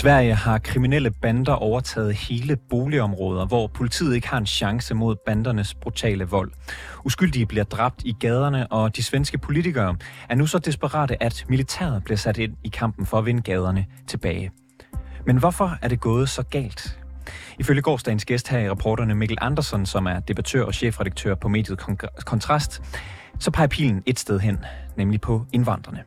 Sverige har kriminelle bander overtaget hele boligområder, hvor politiet ikke har en chance mod bandernes brutale vold. Uskyldige bliver dræbt i gaderne, og de svenske politikere er nu så desperate, at militæret bliver sat ind i kampen for at vinde gaderne tilbage. Men hvorfor er det gået så galt? Ifølge gårdsdagens gæst her i reporterne Mikkel Andersen, som er debattør og chefredaktør på mediet Kontrast, så peger pilen et sted hen, nemlig på indvandrerne.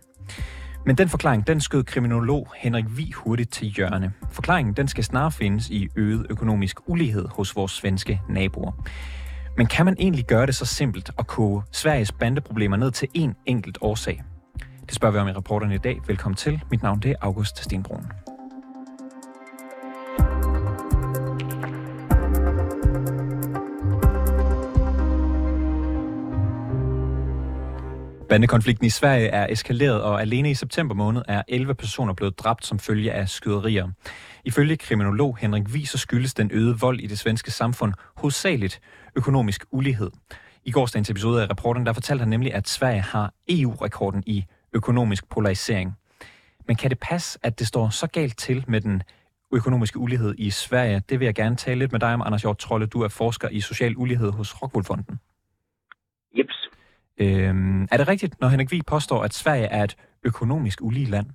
Men den forklaring, den skød kriminolog Henrik Vi hurtigt til hjørne. Forklaringen, den skal snart findes i øget økonomisk ulighed hos vores svenske naboer. Men kan man egentlig gøre det så simpelt at koge Sveriges bandeproblemer ned til én enkelt årsag? Det spørger vi om i rapporterne i dag. Velkommen til. Mit navn det er August Stenbrun. Bandekonflikten i Sverige er eskaleret, og alene i september måned er 11 personer blevet dræbt som følge af skyderier. Ifølge kriminolog Henrik Wieser skyldes den øgede vold i det svenske samfund hovedsageligt økonomisk ulighed. I gårsdagens episode af rapporten, der fortalte han nemlig, at Sverige har EU-rekorden i økonomisk polarisering. Men kan det passe, at det står så galt til med den økonomiske ulighed i Sverige? Det vil jeg gerne tale lidt med dig om, Anders Hjort Trolle. Du er forsker i social ulighed hos Rockwool-fonden. Jeps. Øhm, er det rigtigt, når Henrik Vig påstår, at Sverige er et økonomisk ulige land?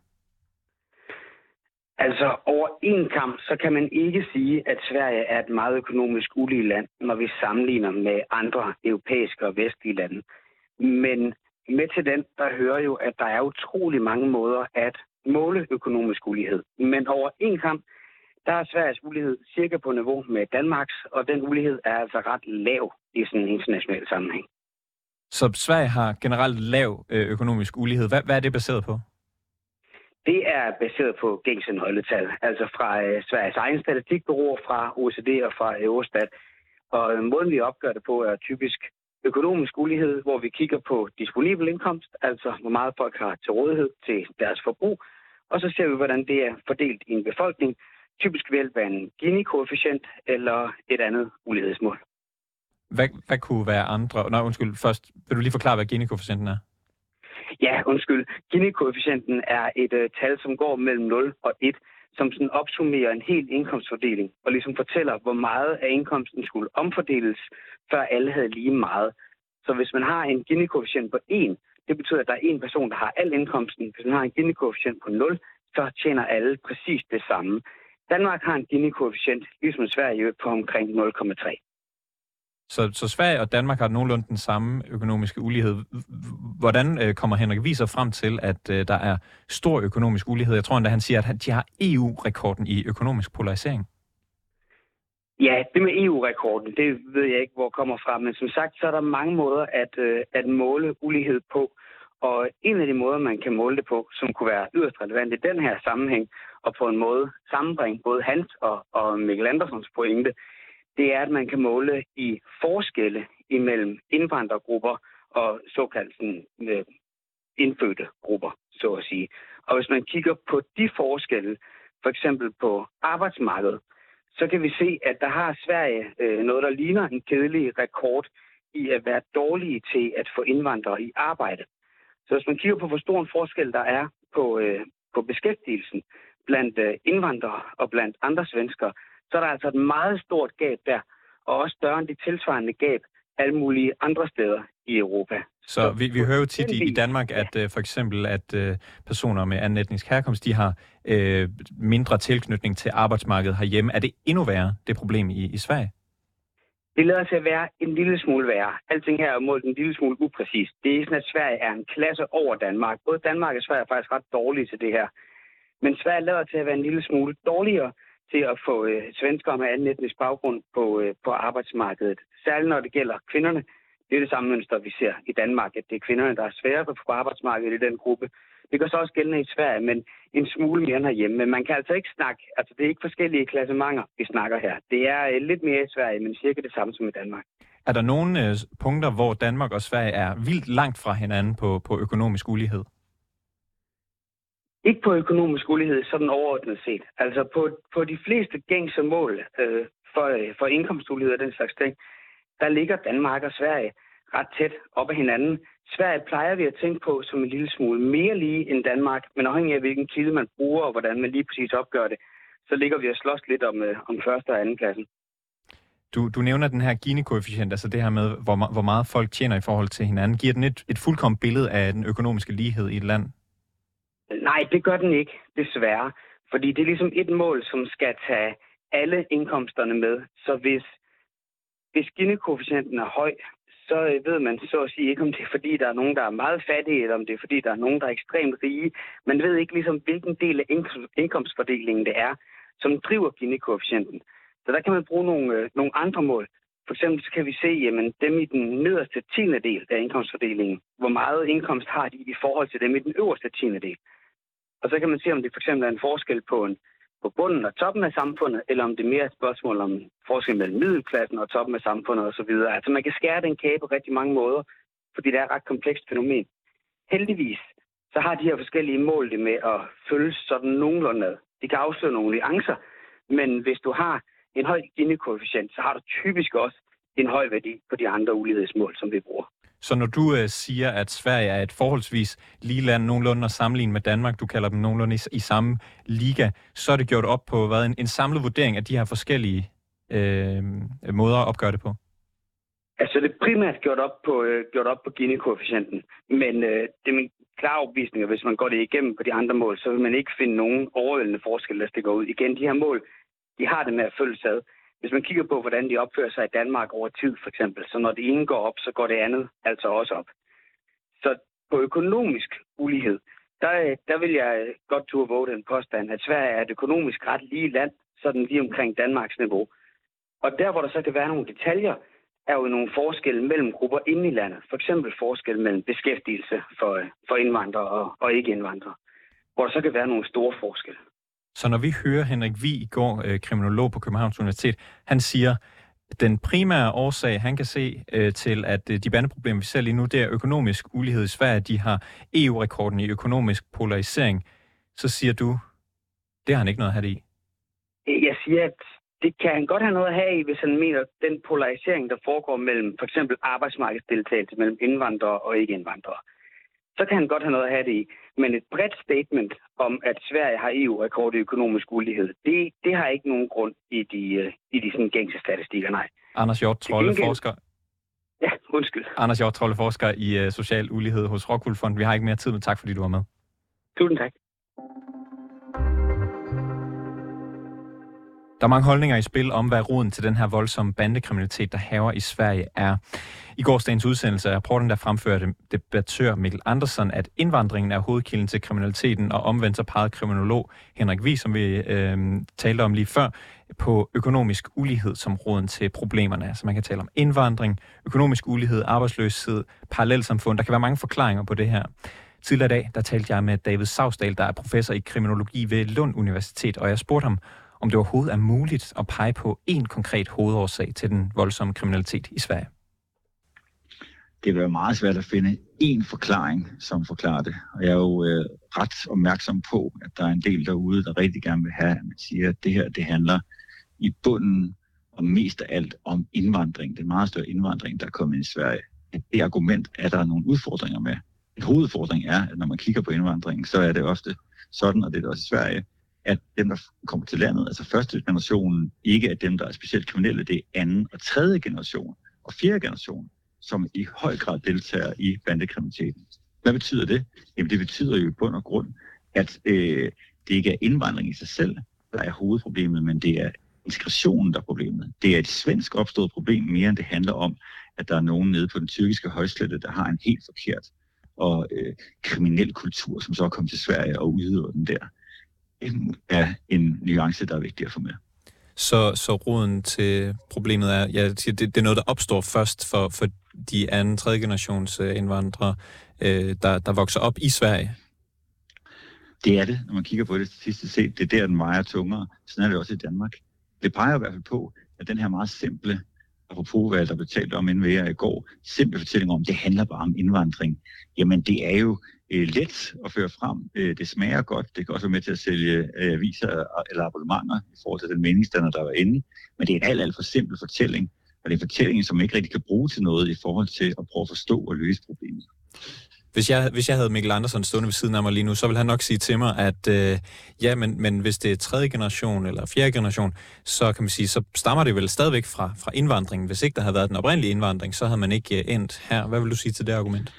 Altså over en kamp, så kan man ikke sige, at Sverige er et meget økonomisk ulige land, når vi sammenligner med andre europæiske og vestlige lande. Men med til den, der hører jo, at der er utrolig mange måder at måle økonomisk ulighed. Men over en kamp, der er Sveriges ulighed cirka på niveau med Danmarks, og den ulighed er altså ret lav i sådan en international sammenhæng. Så Sverige har generelt lav øh, økonomisk ulighed. Hvad, hvad er det baseret på? Det er baseret på gængse nøgletal, altså fra øh, Sveriges egen statistikbureau, fra OECD og fra Eurostat. Og øh, måden vi opgør det på er typisk økonomisk ulighed, hvor vi kigger på disponibel indkomst, altså hvor meget folk har til rådighed til deres forbrug, og så ser vi, hvordan det er fordelt i en befolkning, typisk ved hjælp af en Gini-koefficient eller et andet ulighedsmål. Hvad, hvad kunne være andre... Nej, undskyld. Først, vil du lige forklare, hvad Gini-koefficienten er? Ja, undskyld. Gini-koefficienten er et uh, tal, som går mellem 0 og 1, som sådan opsummerer en hel indkomstfordeling, og ligesom fortæller, hvor meget af indkomsten skulle omfordeles, før alle havde lige meget. Så hvis man har en Gini-koefficient på 1, det betyder, at der er en person, der har al indkomsten. Hvis man har en Gini-koefficient på 0, så tjener alle præcis det samme. Danmark har en Gini-koefficient, ligesom Sverige, på omkring 0,3. Så, så Sverige og Danmark har nogenlunde den samme økonomiske ulighed. Hvordan øh, kommer Henrik Viser frem til, at øh, der er stor økonomisk ulighed? Jeg tror endda, han siger, at de har EU-rekorden i økonomisk polarisering. Ja, det med EU-rekorden, det ved jeg ikke, hvor kommer fra. Men som sagt, så er der mange måder at, øh, at måle ulighed på. Og en af de måder, man kan måle det på, som kunne være yderst relevant i den her sammenhæng, og på en måde sammenbringe både hans og, og Mikkel Andersons pointe, det er, at man kan måle i forskelle imellem indvandrergrupper og såkaldt sådan, øh, indfødte grupper, så at sige. Og hvis man kigger på de forskelle, for eksempel på arbejdsmarkedet, så kan vi se, at der har Sverige øh, noget, der ligner en kedelig rekord i at være dårlige til at få indvandrere i arbejde. Så hvis man kigger på, hvor stor en forskel der er på, øh, på beskæftigelsen blandt øh, indvandrere og blandt andre svenskere, så er der altså et meget stort gab der, og også større end det tilsvarende gab alle mulige andre steder i Europa. Så vi, vi hører jo tit i, i Danmark, at uh, for eksempel, at uh, personer med anden etnisk herkomst, de har uh, mindre tilknytning til arbejdsmarkedet herhjemme. Er det endnu værre, det problem i, i Sverige? Det lader sig at være en lille smule værre. Alting her er målt en lille smule upræcis. Det er sådan, at Sverige er en klasse over Danmark. Både Danmark og Sverige er faktisk ret dårlige til det her. Men Sverige lader til at være en lille smule dårligere, til at få øh, svenskere med anden etnisk baggrund på, øh, på arbejdsmarkedet. Særligt når det gælder kvinderne. Det er det samme mønster, vi ser i Danmark, at det er kvinderne, der er svære på arbejdsmarkedet i den gruppe. Det gør så også gældende i Sverige, men en smule mere herhjemme. Men man kan altså ikke snakke, altså det er ikke forskellige klassementer, vi snakker her. Det er øh, lidt mere i Sverige, men cirka det samme som i Danmark. Er der nogle øh, punkter, hvor Danmark og Sverige er vildt langt fra hinanden på, på økonomisk ulighed? Ikke på økonomisk ulighed, sådan overordnet set. Altså på, på de fleste gængse mål øh, for, øh, for indkomstulighed og den slags ting, der ligger Danmark og Sverige ret tæt op ad hinanden. Sverige plejer vi at tænke på som en lille smule mere lige end Danmark, men afhængig af hvilken kilde man bruger og hvordan man lige præcis opgør det, så ligger vi og slås lidt om, øh, om første og anden pladsen. Du, du nævner den her Gini-koefficient, altså det her med, hvor, hvor meget folk tjener i forhold til hinanden. Giver den et, et fuldkommen billede af den økonomiske lighed i et land? Nej, det gør den ikke, desværre. Fordi det er ligesom et mål, som skal tage alle indkomsterne med. Så hvis, hvis Gini-koefficienten er høj, så øh, ved man så at sige ikke, om det er fordi, der er nogen, der er meget fattige, eller om det er fordi, der er nogen, der er ekstremt rige. Man ved ikke ligesom, hvilken del af indkomstfordelingen det er, som driver Gini-koefficienten. Så der kan man bruge nogle, øh, nogle andre mål. For eksempel så kan vi se, jamen dem i den nederste tiende del af indkomstfordelingen, hvor meget indkomst har de i forhold til dem i den øverste tiende del. Og så kan man se, om det for eksempel er en forskel på, en, på bunden og toppen af samfundet, eller om det er mere et spørgsmål om forskel mellem middelklassen og toppen af samfundet osv. Altså man kan skære den kage på rigtig mange måder, fordi det er et ret komplekst fænomen. Heldigvis så har de her forskellige mål det med at følge sådan nogenlunde ad. De kan afsløre nogle nuancer, men hvis du har en høj Gini-koefficient, så har du typisk også en høj værdi på de andre ulighedsmål, som vi bruger. Så når du øh, siger, at Sverige er et forholdsvis lige land, nogenlunde at sammenligne med Danmark, du kalder dem nogenlunde i, i samme liga, så er det gjort op på hvad, en, en samlet vurdering af de her forskellige øh, måder at opgøre det på? Altså det er primært gjort op på, øh, gjort op på Gini-koefficienten, men øh, det er min klare opvisning, at hvis man går det igennem på de andre mål, så vil man ikke finde nogen overvældende forskel, der stikker ud. Igen, de her mål, de har det med at følge sig hvis man kigger på, hvordan de opfører sig i Danmark over tid, for eksempel, så når det ene går op, så går det andet altså også op. Så på økonomisk ulighed, der, der vil jeg godt turde våge den påstand, at Sverige er et økonomisk ret lige land, sådan lige omkring Danmarks niveau. Og der, hvor der så kan være nogle detaljer, er jo nogle forskelle mellem grupper inde i landet. For eksempel forskel mellem beskæftigelse for, for indvandrere og, og ikke-indvandrere, hvor der så kan være nogle store forskelle. Så når vi hører Henrik Vi i går, øh, kriminolog på Københavns Universitet, han siger, den primære årsag, han kan se øh, til, at øh, de bandeproblemer, vi ser lige nu, det er økonomisk ulighed i Sverige. De har EU-rekorden i økonomisk polarisering. Så siger du, det har han ikke noget at have det i. Jeg siger, at det kan han godt have noget at have i, hvis han mener, at den polarisering, der foregår mellem for eksempel arbejdsmarkedsdeltagelse mellem indvandrere og ikke-indvandrere så kan han godt have noget at have det i. Men et bredt statement om, at Sverige har EU-rekord i økonomisk ulighed, det, det har ikke nogen grund i de, øh, i de sådan, gængse statistikker, nej. Anders Hjort, Trolle, forsker. Ja, undskyld. Anders Hjort, Trolle, forsker i uh, social ulighed hos Rockwool Fond. Vi har ikke mere tid, men tak fordi du var med. Tusind tak. Der er mange holdninger i spil om, hvad roden til den her voldsomme bandekriminalitet, der haver i Sverige, er. I gårsdagens udsendelse af rapporten, der fremførte debattør Mikkel Andersen, at indvandringen er hovedkilden til kriminaliteten, og omvendt så pegede kriminolog Henrik Vi, som vi øh, talte om lige før, på økonomisk ulighed som roden til problemerne. Så man kan tale om indvandring, økonomisk ulighed, arbejdsløshed, parallelsamfund. Der kan være mange forklaringer på det her. Tidligere i dag, der talte jeg med David Savsdal, der er professor i kriminologi ved Lund Universitet, og jeg spurgte ham, om det overhovedet er muligt at pege på en konkret hovedårsag til den voldsomme kriminalitet i Sverige. Det vil være meget svært at finde én forklaring, som forklarer det. Og jeg er jo øh, ret opmærksom på, at der er en del derude, der rigtig gerne vil have, at man siger, at det her det handler i bunden og mest af alt om indvandring. Det er meget større indvandring, der er kommet i Sverige. Det argument er der nogle udfordringer med. En hovedudfordring er, at når man kigger på indvandringen, så er det ofte sådan, og det er det også i Sverige, at dem, der kommer til landet, altså første generation, ikke er dem, der er specielt kriminelle, det er anden og tredje generation og fjerde generation, som i høj grad deltager i bandekriminaliteten. Hvad betyder det? Jamen det betyder jo i bund og grund, at øh, det ikke er indvandring i sig selv, der er hovedproblemet, men det er integrationen, der er problemet. Det er et svensk opstået problem mere, end det handler om, at der er nogen nede på den tyrkiske højslette, der har en helt forkert og øh, kriminel kultur, som så er kommet til Sverige og udøver den der er en nuance, der er vigtig at få med. Så, så roden til problemet er, ja, det, det er noget, der opstår først for, for de anden, tredje generations øh, indvandrere, øh, der, der vokser op i Sverige? Det er det, når man kigger på det sidste set. Det er der, den vejer tungere. Sådan er det også i Danmark. Det peger i hvert fald på, at den her meget simple, apropos hvad der blev talt om inden ved jer i går, simple fortælling om, det handler bare om indvandring. Jamen det er jo øh, let at føre frem. Øh, det smager godt. Det kan også være med til at sælge øh, aviser øh, eller abonnementer i forhold til den meningsstander, der var inde. Men det er en alt, alt for simpel fortælling. Og det er en fortælling, som ikke rigtig kan bruge til noget i forhold til at prøve at forstå og løse problemet. Hvis jeg, hvis jeg havde Mikkel Andersen stående ved siden af mig lige nu, så vil han nok sige til mig, at øh, ja, men, men hvis det er tredje generation eller fjerde generation, så kan man sige, så stammer det vel stadigvæk fra, fra indvandringen. Hvis ikke der havde været den oprindelige indvandring, så havde man ikke øh, endt her. Hvad vil du sige til det argument?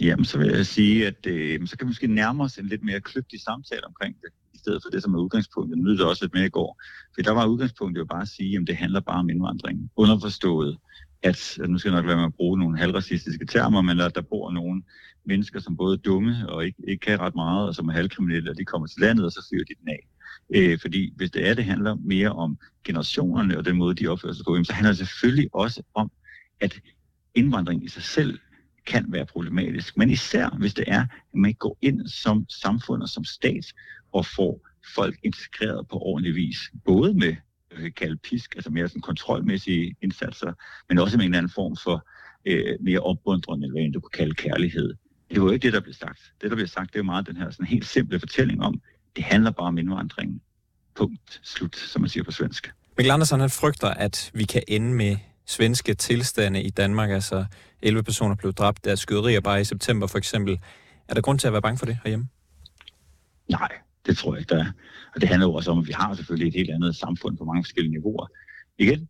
Jamen, så vil jeg sige, at øh, så kan vi måske nærme os en lidt mere kløgtig samtale omkring det, i stedet for det, som er udgangspunktet. Nu det også lidt mere i går. For der var udgangspunktet jo bare at sige, at det handler bare om indvandring. Underforstået, at, nu skal jeg nok være med at bruge nogle halvracistiske termer, men at der bor nogle mennesker, som både er dumme og ikke, ikke kan ret meget, og som er halvkriminelle, og de kommer til landet, og så fyrer de den af. Øh, fordi hvis det er, det handler mere om generationerne og den måde, de opfører sig på, så handler det selvfølgelig også om, at indvandring i sig selv kan være problematisk. Men især hvis det er, at man går ind som samfund og som stat og får folk integreret på ordentlig vis. Både med kan kalde pisk, altså mere sådan kontrolmæssige indsatser, men også med en anden form for øh, mere opmuntrende, eller hvad du kunne kalde kærlighed. Det var jo ikke det, der blev sagt. Det, der blev sagt, det er meget den her sådan helt simple fortælling om, det handler bare om indvandringen. Punkt. Slut, som man siger på svensk. Mikkel Andersen han frygter, at vi kan ende med svenske tilstande i Danmark. Altså 11 personer blev dræbt af skyderier bare i september for eksempel. Er der grund til at være bange for det herhjemme? Nej, det tror jeg ikke, der er. Og det handler jo også om, at vi har selvfølgelig et helt andet samfund på mange forskellige niveauer. Igen,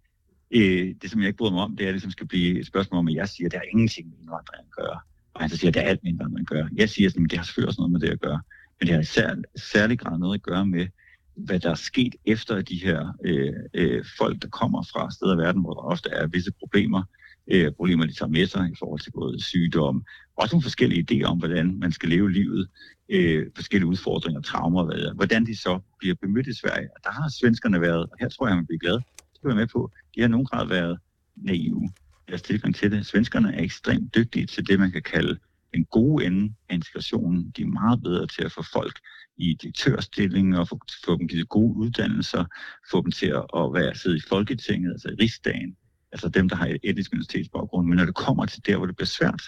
øh, det som jeg ikke bryder mig om, det er, at det som skal blive et spørgsmål om, at jeg siger, at der er ingenting med indvandring at gøre. Og han så siger, at det er alt med indvandring at gøre. Jeg siger, at det har selvfølgelig også noget med det at gøre. Men det har især, særlig grad noget at gøre med, hvad der er sket efter de her øh, øh, folk, der kommer fra steder i verden, hvor der ofte er visse problemer, øh, problemer, de tager med sig i forhold til både sygdom, også nogle forskellige idéer om, hvordan man skal leve livet, øh, forskellige udfordringer, traumer, hvad, hvordan de så bliver bemødt i Sverige. Og der har svenskerne været, og her tror jeg, man bliver glad, det skal være med på, de har nogen grad været naive deres tilgang til det. Svenskerne er ekstremt dygtige til det, man kan kalde en god ende af integrationen. De er meget bedre til at få folk i direktørstillinger, og få, få dem givet gode uddannelser, få dem til at, at være sidde i Folketinget, altså i rigsdagen, altså dem, der har et etnisk minoritetsbaggrund. Men når det kommer til der, hvor det bliver svært,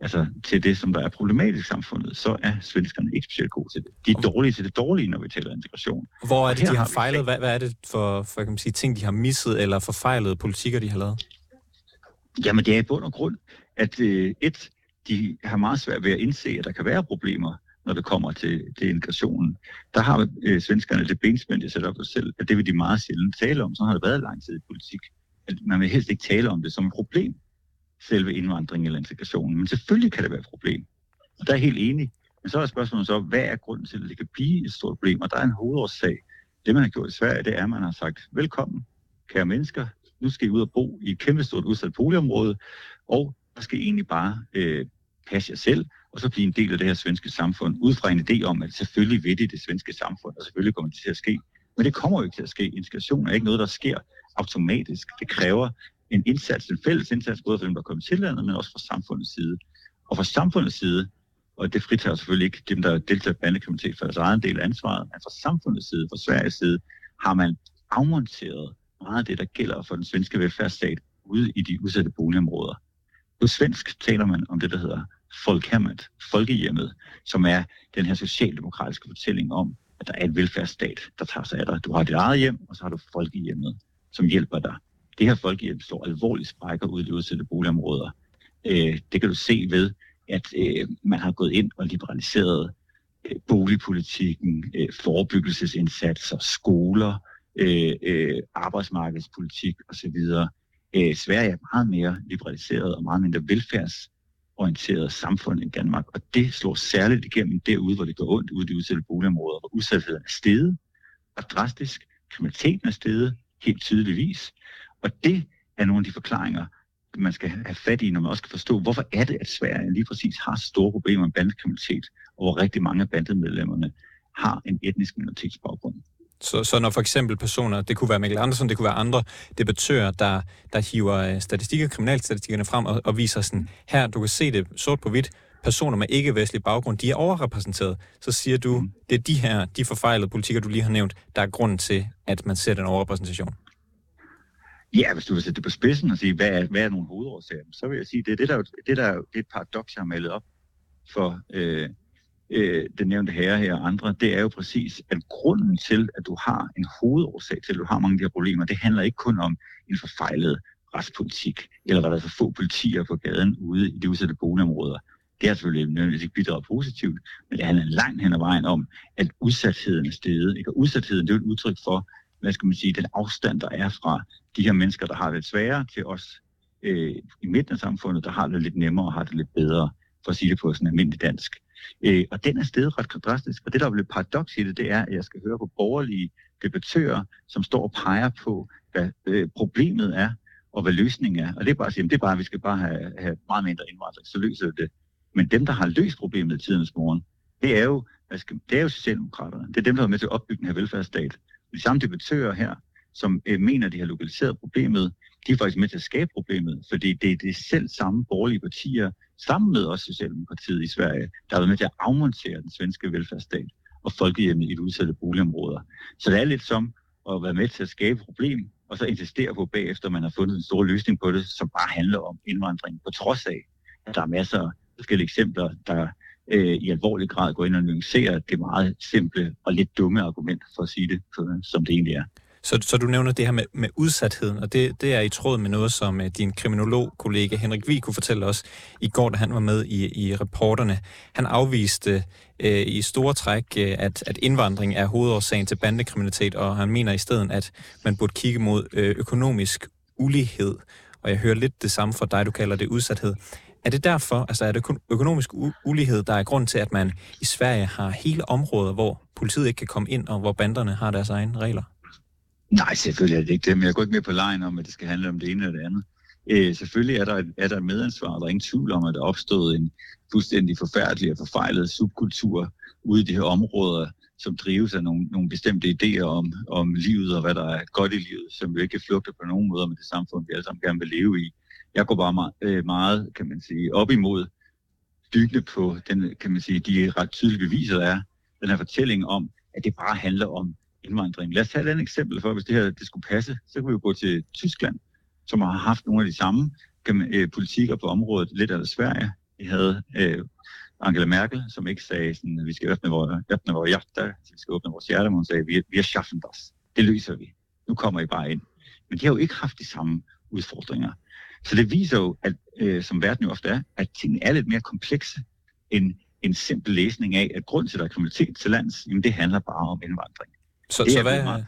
altså til det, som der er problematisk i samfundet, så er svenskerne ikke specielt gode til det. De er dårlige til det dårlige, når vi taler integration. Hvor er det, de har fejlet? Hvad, hvad er det for, for kan man sige, ting, de har misset, eller forfejlede politikker, de har lavet? Jamen, det er i bund og grund, at øh, et, de har meget svært ved at indse, at der kan være problemer, når det kommer til, til integrationen. Der har øh, svenskerne det benspænd, jeg sætter op for selv, at det vil de meget sjældent tale om. Så har det været lang tid i politik. At man vil helst ikke tale om det som et problem, selve indvandringen eller integrationen. Men selvfølgelig kan det være et problem. Og der er jeg helt enig. Men så er spørgsmålet så, hvad er grunden til, at det kan blive et stort problem? Og der er en hovedårsag. Det, man har gjort i Sverige, det er, at man har sagt, velkommen, kære mennesker, nu skal I ud og bo i et kæmpe stort udsat boligområde, og der skal I egentlig bare øh, passe jer selv, og så blive en del af det her svenske samfund, ud fra en idé om, at selvfølgelig vil det det svenske samfund, og selvfølgelig kommer det til at ske. Men det kommer jo ikke til at ske. Integration er ikke noget, der sker automatisk. Det kræver en indsats, en fælles indsats, både for dem, der kommer til landet, men også fra samfundets side. Og fra samfundets side, og det fritager selvfølgelig ikke dem, der deltager i bandekriminalitet for deres egen del af ansvaret, men fra samfundets side, fra Sveriges side, har man afmonteret meget af det, der gælder for den svenske velfærdsstat ude i de udsatte boligområder. På svensk taler man om det, der hedder folkhemmet, folkehjemmet, som er den her socialdemokratiske fortælling om, at der er et velfærdsstat, der tager sig af dig. Du har dit eget hjem, og så har du folkehjemmet, som hjælper dig. Det her folkehjælp står alvorligt sprækker ud i de udsatte boligområder. Øh, det kan du se ved, at øh, man har gået ind og liberaliseret øh, boligpolitikken, øh, forebyggelsesindsatser, skoler, øh, øh, arbejdsmarkedspolitik osv. Øh, Sverige er meget mere liberaliseret og meget mindre velfærdsorienteret samfund end Danmark, og det slår særligt igennem derude, hvor det går ondt ude i de udsatte boligområder, hvor udsatheden er steget og drastisk, kriminaliteten er steget helt tydeligvis, og det er nogle af de forklaringer, man skal have fat i, når man også skal forstå, hvorfor er det, at Sverige lige præcis har store problemer med bandekriminalitet, og hvor rigtig mange af bandemedlemmerne har en etnisk minoritetsbaggrund. Så, så når for eksempel personer, det kunne være Mikkel Andersen, det kunne være andre debattører, der, der hiver øh, statistikker, kriminalstatistikkerne frem og, og viser sådan, her, du kan se det sort på hvidt, personer med ikke-vestlig baggrund, de er overrepræsenteret. Så siger du, mm. det er de her, de forfejlede politikker, du lige har nævnt, der er grunden til, at man ser den overrepræsentation. Ja, hvis du vil sætte det på spidsen og sige, hvad er, hvad er nogle hovedårsager, så vil jeg sige, det er det, der, det der det er et paradoks, jeg har malet op for øh, øh, den nævnte herre her og andre, det er jo præcis, at grunden til, at du har en hovedårsag til, at du har mange af de her problemer, det handler ikke kun om en forfejlet retspolitik, eller der er for få politier på gaden ude i de udsatte boligområder. Det har selvfølgelig nødvendigvis ikke bidraget positivt, men det handler langt hen ad vejen om, at udsatheden er steget. Ikke? Og udsatheden det er et udtryk for, hvad skal man sige, den afstand, der er fra de her mennesker, der har det sværere, til os øh, i midten af samfundet, der har det lidt nemmere og har det lidt bedre, for at sige det på sådan almindelig dansk. Øh, og den er stedet ret drastisk, og det der er blevet paradoks i det, det er, at jeg skal høre på borgerlige debattører, som står og peger på, hvad øh, problemet er, og hvad løsningen er. Og det er bare at sige, det er bare, at vi skal bare have, have meget mindre indvandring, så løser det. Men dem, der har løst problemet i tidens morgen, det er jo, skal, det er jo Socialdemokraterne. Det er dem, der har med til at opbygge den her velfærdsstat. De samme debattører her, som øh, mener, de har lokaliseret problemet, de er faktisk med til at skabe problemet, fordi det er det selv samme borgerlige partier, sammen med også Socialdemokratiet i Sverige, der har været med til at afmontere den svenske velfærdsstat og folkehjemmet i de udsatte boligområder. Så det er lidt som at være med til at skabe et problem, og så insistere på bagefter, at man har fundet en stor løsning på det, som bare handler om indvandring, på trods af, at der er masser af forskellige eksempler, der øh, i alvorlig grad går ind og nuancerer det meget simple og lidt dumme argument, for at sige det, som det egentlig er. Så, så du nævner det her med, med udsatheden, og det, det er i tråd med noget, som uh, din kriminolog-kollega Henrik Vig kunne fortælle os i går, da han var med i, i reporterne. Han afviste uh, i store træk, uh, at, at indvandring er hovedårsagen til bandekriminalitet, og han mener i stedet, at man burde kigge mod uh, økonomisk ulighed. Og jeg hører lidt det samme fra dig, du kalder det udsathed. Er det derfor, altså er det økonomisk ulighed, der er grund til, at man i Sverige har hele områder, hvor politiet ikke kan komme ind, og hvor banderne har deres egne regler? Nej, selvfølgelig er det ikke det, men jeg går ikke med på lejen om, at det skal handle om det ene eller det andet. Øh, selvfølgelig er der, et, er der et medansvar, der er ingen tvivl om, at der er opstået en fuldstændig forfærdelig og forfejlet subkultur ude i de her områder, som drives af nogle, nogle bestemte idéer om, om livet og hvad der er godt i livet, som jo ikke flugter på nogen måder med det samfund, vi alle sammen gerne vil leve i. Jeg går bare meget, øh, meget kan man sige, op imod byggende på den, kan man sige, de ret tydelige beviser, der er, den her fortælling om, at det bare handler om indvandring. Lad os tage et andet eksempel for, hvis det her det skulle passe. Så kan vi jo gå til Tyskland, som har haft nogle af de samme kan man, øh, politikker på området, lidt af Sverige. Vi havde øh, Angela Merkel, som ikke sagde, sådan, at vi skal åbne vores, åbne vores hjerte, vi skal åbne vores hjerte, men hun sagde, vi, vi er schaffen das. Det løser vi. Nu kommer I bare ind. Men de har jo ikke haft de samme udfordringer. Så det viser jo, at, øh, som verden jo ofte er, at tingene er lidt mere komplekse end en simpel læsning af, at grund til, at der er kriminalitet til lands, jamen det handler bare om indvandring. Så, det, er så hvad... meget,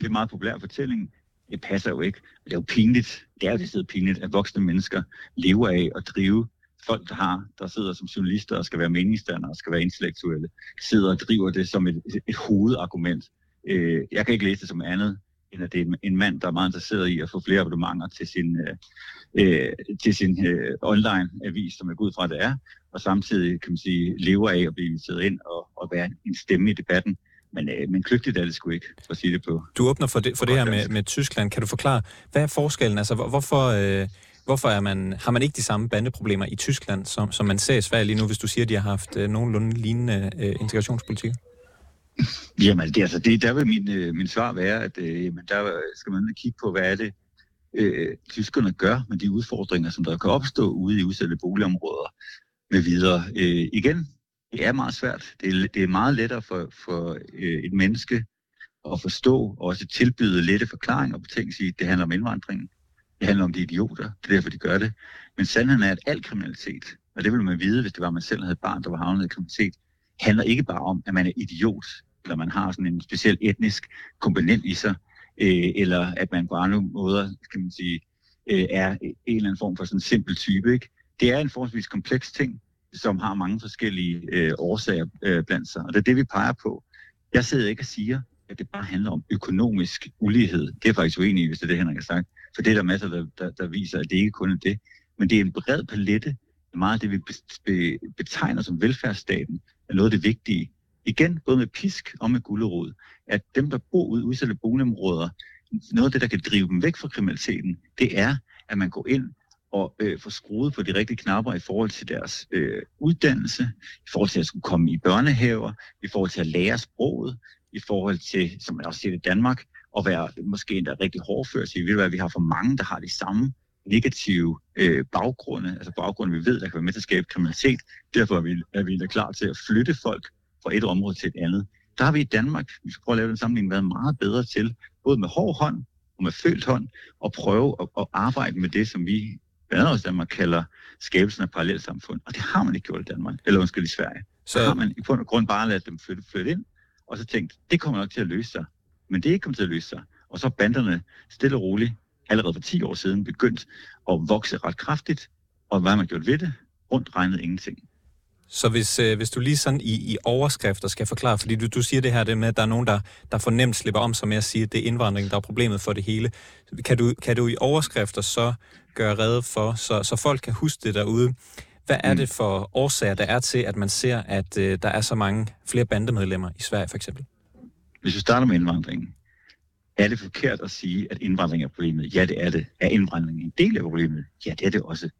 det er meget populær fortælling. Det passer jo ikke. Det er jo pinligt. Det er jo det pinligt, at voksne mennesker lever af at drive folk, der har, der sidder som journalister og skal være meningsdannere og skal være intellektuelle, sidder og driver det som et, et hovedargument. Øh, jeg kan ikke læse det som andet, end at det er en mand, der er meget interesseret i at få flere abonnementer til sin, øh, øh, til sin øh, online-avis, som er gået fra, det er, og samtidig kan man sige, lever af at blive inviteret ind og, og være en stemme i debatten. Men, øh, men kløgtigt er det sgu ikke, for at sige det på. Du åbner for det, for det her med, med Tyskland. Kan du forklare, hvad er forskellen? Altså, hvorfor, øh, hvorfor er man, har man ikke de samme bandeproblemer i Tyskland, som, som man ser i Sverige lige nu, hvis du siger, at de har haft øh, nogenlunde lignende øh, integrationspolitik? Jamen, det, altså, det, der vil min, øh, min svar være, at øh, jamen, der skal man kigge på, hvad er det, øh, tyskerne gør med de udfordringer, som der kan opstå ude i udsatte boligområder med videre. Øh, igen, det er meget svært. Det er, det er meget lettere for, for øh, et menneske at forstå og også tilbyde lette forklaringer på ting. Sige, det handler om indvandringen. Det handler om de idioter. Det er derfor, de gør det. Men sandheden er, at al kriminalitet, og det vil man vide, hvis det var, at man selv havde et barn, der var havnet i kriminalitet, handler ikke bare om, at man er idiot, eller man har sådan en speciel etnisk komponent i sig, øh, eller at man på andre måder, kan man sige, øh, er en eller anden form for sådan en simpel type. Ikke? Det er en forholdsvis kompleks ting, som har mange forskellige øh, årsager øh, blandt sig. Og det er det, vi peger på. Jeg sidder ikke og siger, at det bare handler om økonomisk ulighed. Det er faktisk uenig i, hvis det er det, Henrik har sagt. For det er der masser, der, der, der viser, at det ikke kun er det. Men det er en bred palette. Meget af det, vi betegner som velfærdsstaten, er noget af det vigtige. Igen, både med pisk og med gulderod. At dem, der bor ude i udsatte boligområder, noget af det, der kan drive dem væk fra kriminaliteten, det er, at man går ind og øh, få skruet på de rigtige knapper i forhold til deres øh, uddannelse, i forhold til at skulle komme i børnehaver, i forhold til at lære sproget, i forhold til, som man også siger i Danmark, at være måske endda rigtig hårdført. Så vi ved, at vi har for mange, der har de samme negative øh, baggrunde, altså baggrunde, vi ved, der kan være med til at skabe kriminalitet. Derfor er vi, er vi endda klar til at flytte folk fra et område til et andet. Der har vi i Danmark, vi skal prøve at lave den sammenligning, været meget bedre til, både med hård hånd og med følt hånd, at prøve at, at arbejde med det, som vi blandt andet Danmark, kalder skabelsen af parallelsamfund. Og det har man ikke gjort i Danmark, eller undskyld i Sverige. Så har man i bund og grund bare ladet dem flytte, flytte ind, og så tænkt, det kommer nok til at løse sig. Men det er ikke kommet til at løse sig. Og så banderne stille og roligt, allerede for 10 år siden, begyndt at vokse ret kraftigt. Og hvad man gjort ved det? Rundt regnet ingenting. Så hvis, øh, hvis du lige sådan i, i overskrifter skal forklare, fordi du, du siger det her det med, at der er nogen, der, der for nemt slipper om sig med at sige, at det er indvandring, der er problemet for det hele. Kan du, kan du i overskrifter så gøre redde for, så, så folk kan huske det derude? Hvad er mm. det for årsager, der er til, at man ser, at øh, der er så mange flere bandemedlemmer i Sverige for eksempel? Hvis vi starter med indvandringen, er det forkert at sige, at indvandring er problemet? Ja, det er det. Er indvandring en del af problemet? Ja, det er det også.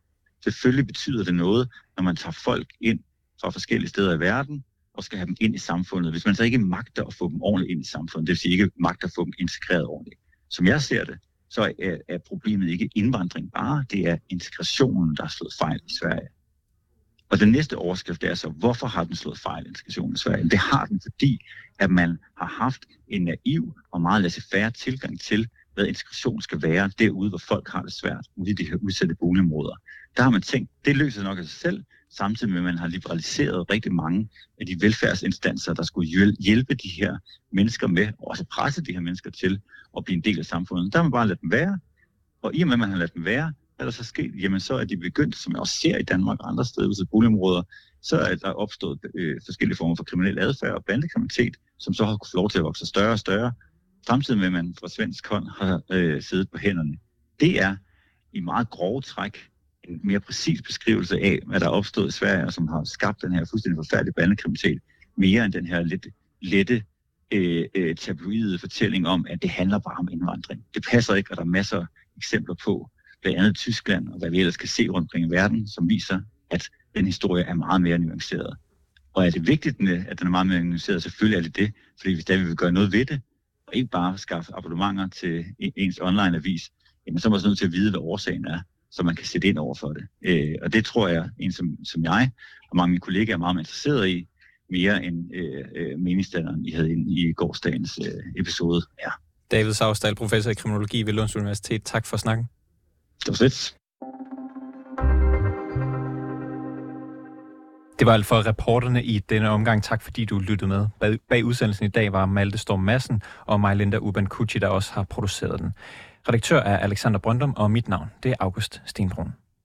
Selvfølgelig betyder det noget, når man tager folk ind fra forskellige steder i verden, og skal have dem ind i samfundet. Hvis man så ikke magter at få dem ordentligt ind i samfundet, det vil sige ikke magter at få dem integreret ordentligt. Som jeg ser det, så er, er problemet ikke indvandring bare, det er integrationen, der har slået fejl i Sverige. Og den næste overskrift er så, hvorfor har den slået fejl integrationen i Sverige? Det har den, fordi at man har haft en naiv og meget laissez-faire tilgang til, hvad integration skal være derude, hvor folk har det svært, ude i de her udsatte boligområder. Der har man tænkt, det løser nok af sig selv, samtidig med, at man har liberaliseret rigtig mange af de velfærdsinstanser, der skulle hjælpe de her mennesker med, og også presse de her mennesker til at blive en del af samfundet. Der har man bare ladet dem være, og i og med, at man har ladet dem være, hvad der så sket? Jamen så er de begyndt, som jeg også ser i Danmark og andre steder, i boligområder, så er der opstået øh, forskellige former for kriminel adfærd og bandekriminalitet, som så har kunnet få lov til at vokse større og større, samtidig med, at man fra svensk hånd har øh, siddet på hænderne. Det er i meget grove træk en mere præcis beskrivelse af, hvad der er opstået i Sverige, og som har skabt den her fuldstændig forfærdelige bandekriminalitet, mere end den her lidt lette øh, øh, tabloide fortælling om, at det handler bare om indvandring. Det passer ikke, og der er masser af eksempler på, blandt andet Tyskland, og hvad vi ellers kan se rundt omkring i verden, som viser, at den historie er meget mere nuanceret. Og er det vigtigt, at den er meget mere nuanceret? Selvfølgelig er det det, fordi hvis der vil gøre noget ved det, og ikke bare skaffe abonnementer til e-, ens online-avis, jamen så er man også nødt til at vide, hvad årsagen er, så man kan sætte ind over for det. Øh, og det tror jeg, en som, som jeg og mange af mine kollegaer er meget interesseret i, mere end øh, øh, meningsdanneren, I havde i gårsdagens øh, episode Ja. David Savsdal, professor i kriminologi ved Lunds Universitet. Tak for snakken. Det var slet. Det var alt for reporterne i denne omgang. Tak fordi du lyttede med. Bag, udsendelsen i dag var Malte Storm Madsen og mig, Linda Uban Kucci, der også har produceret den. Redaktør er Alexander Brøndum, og mit navn det er August Stenbrun.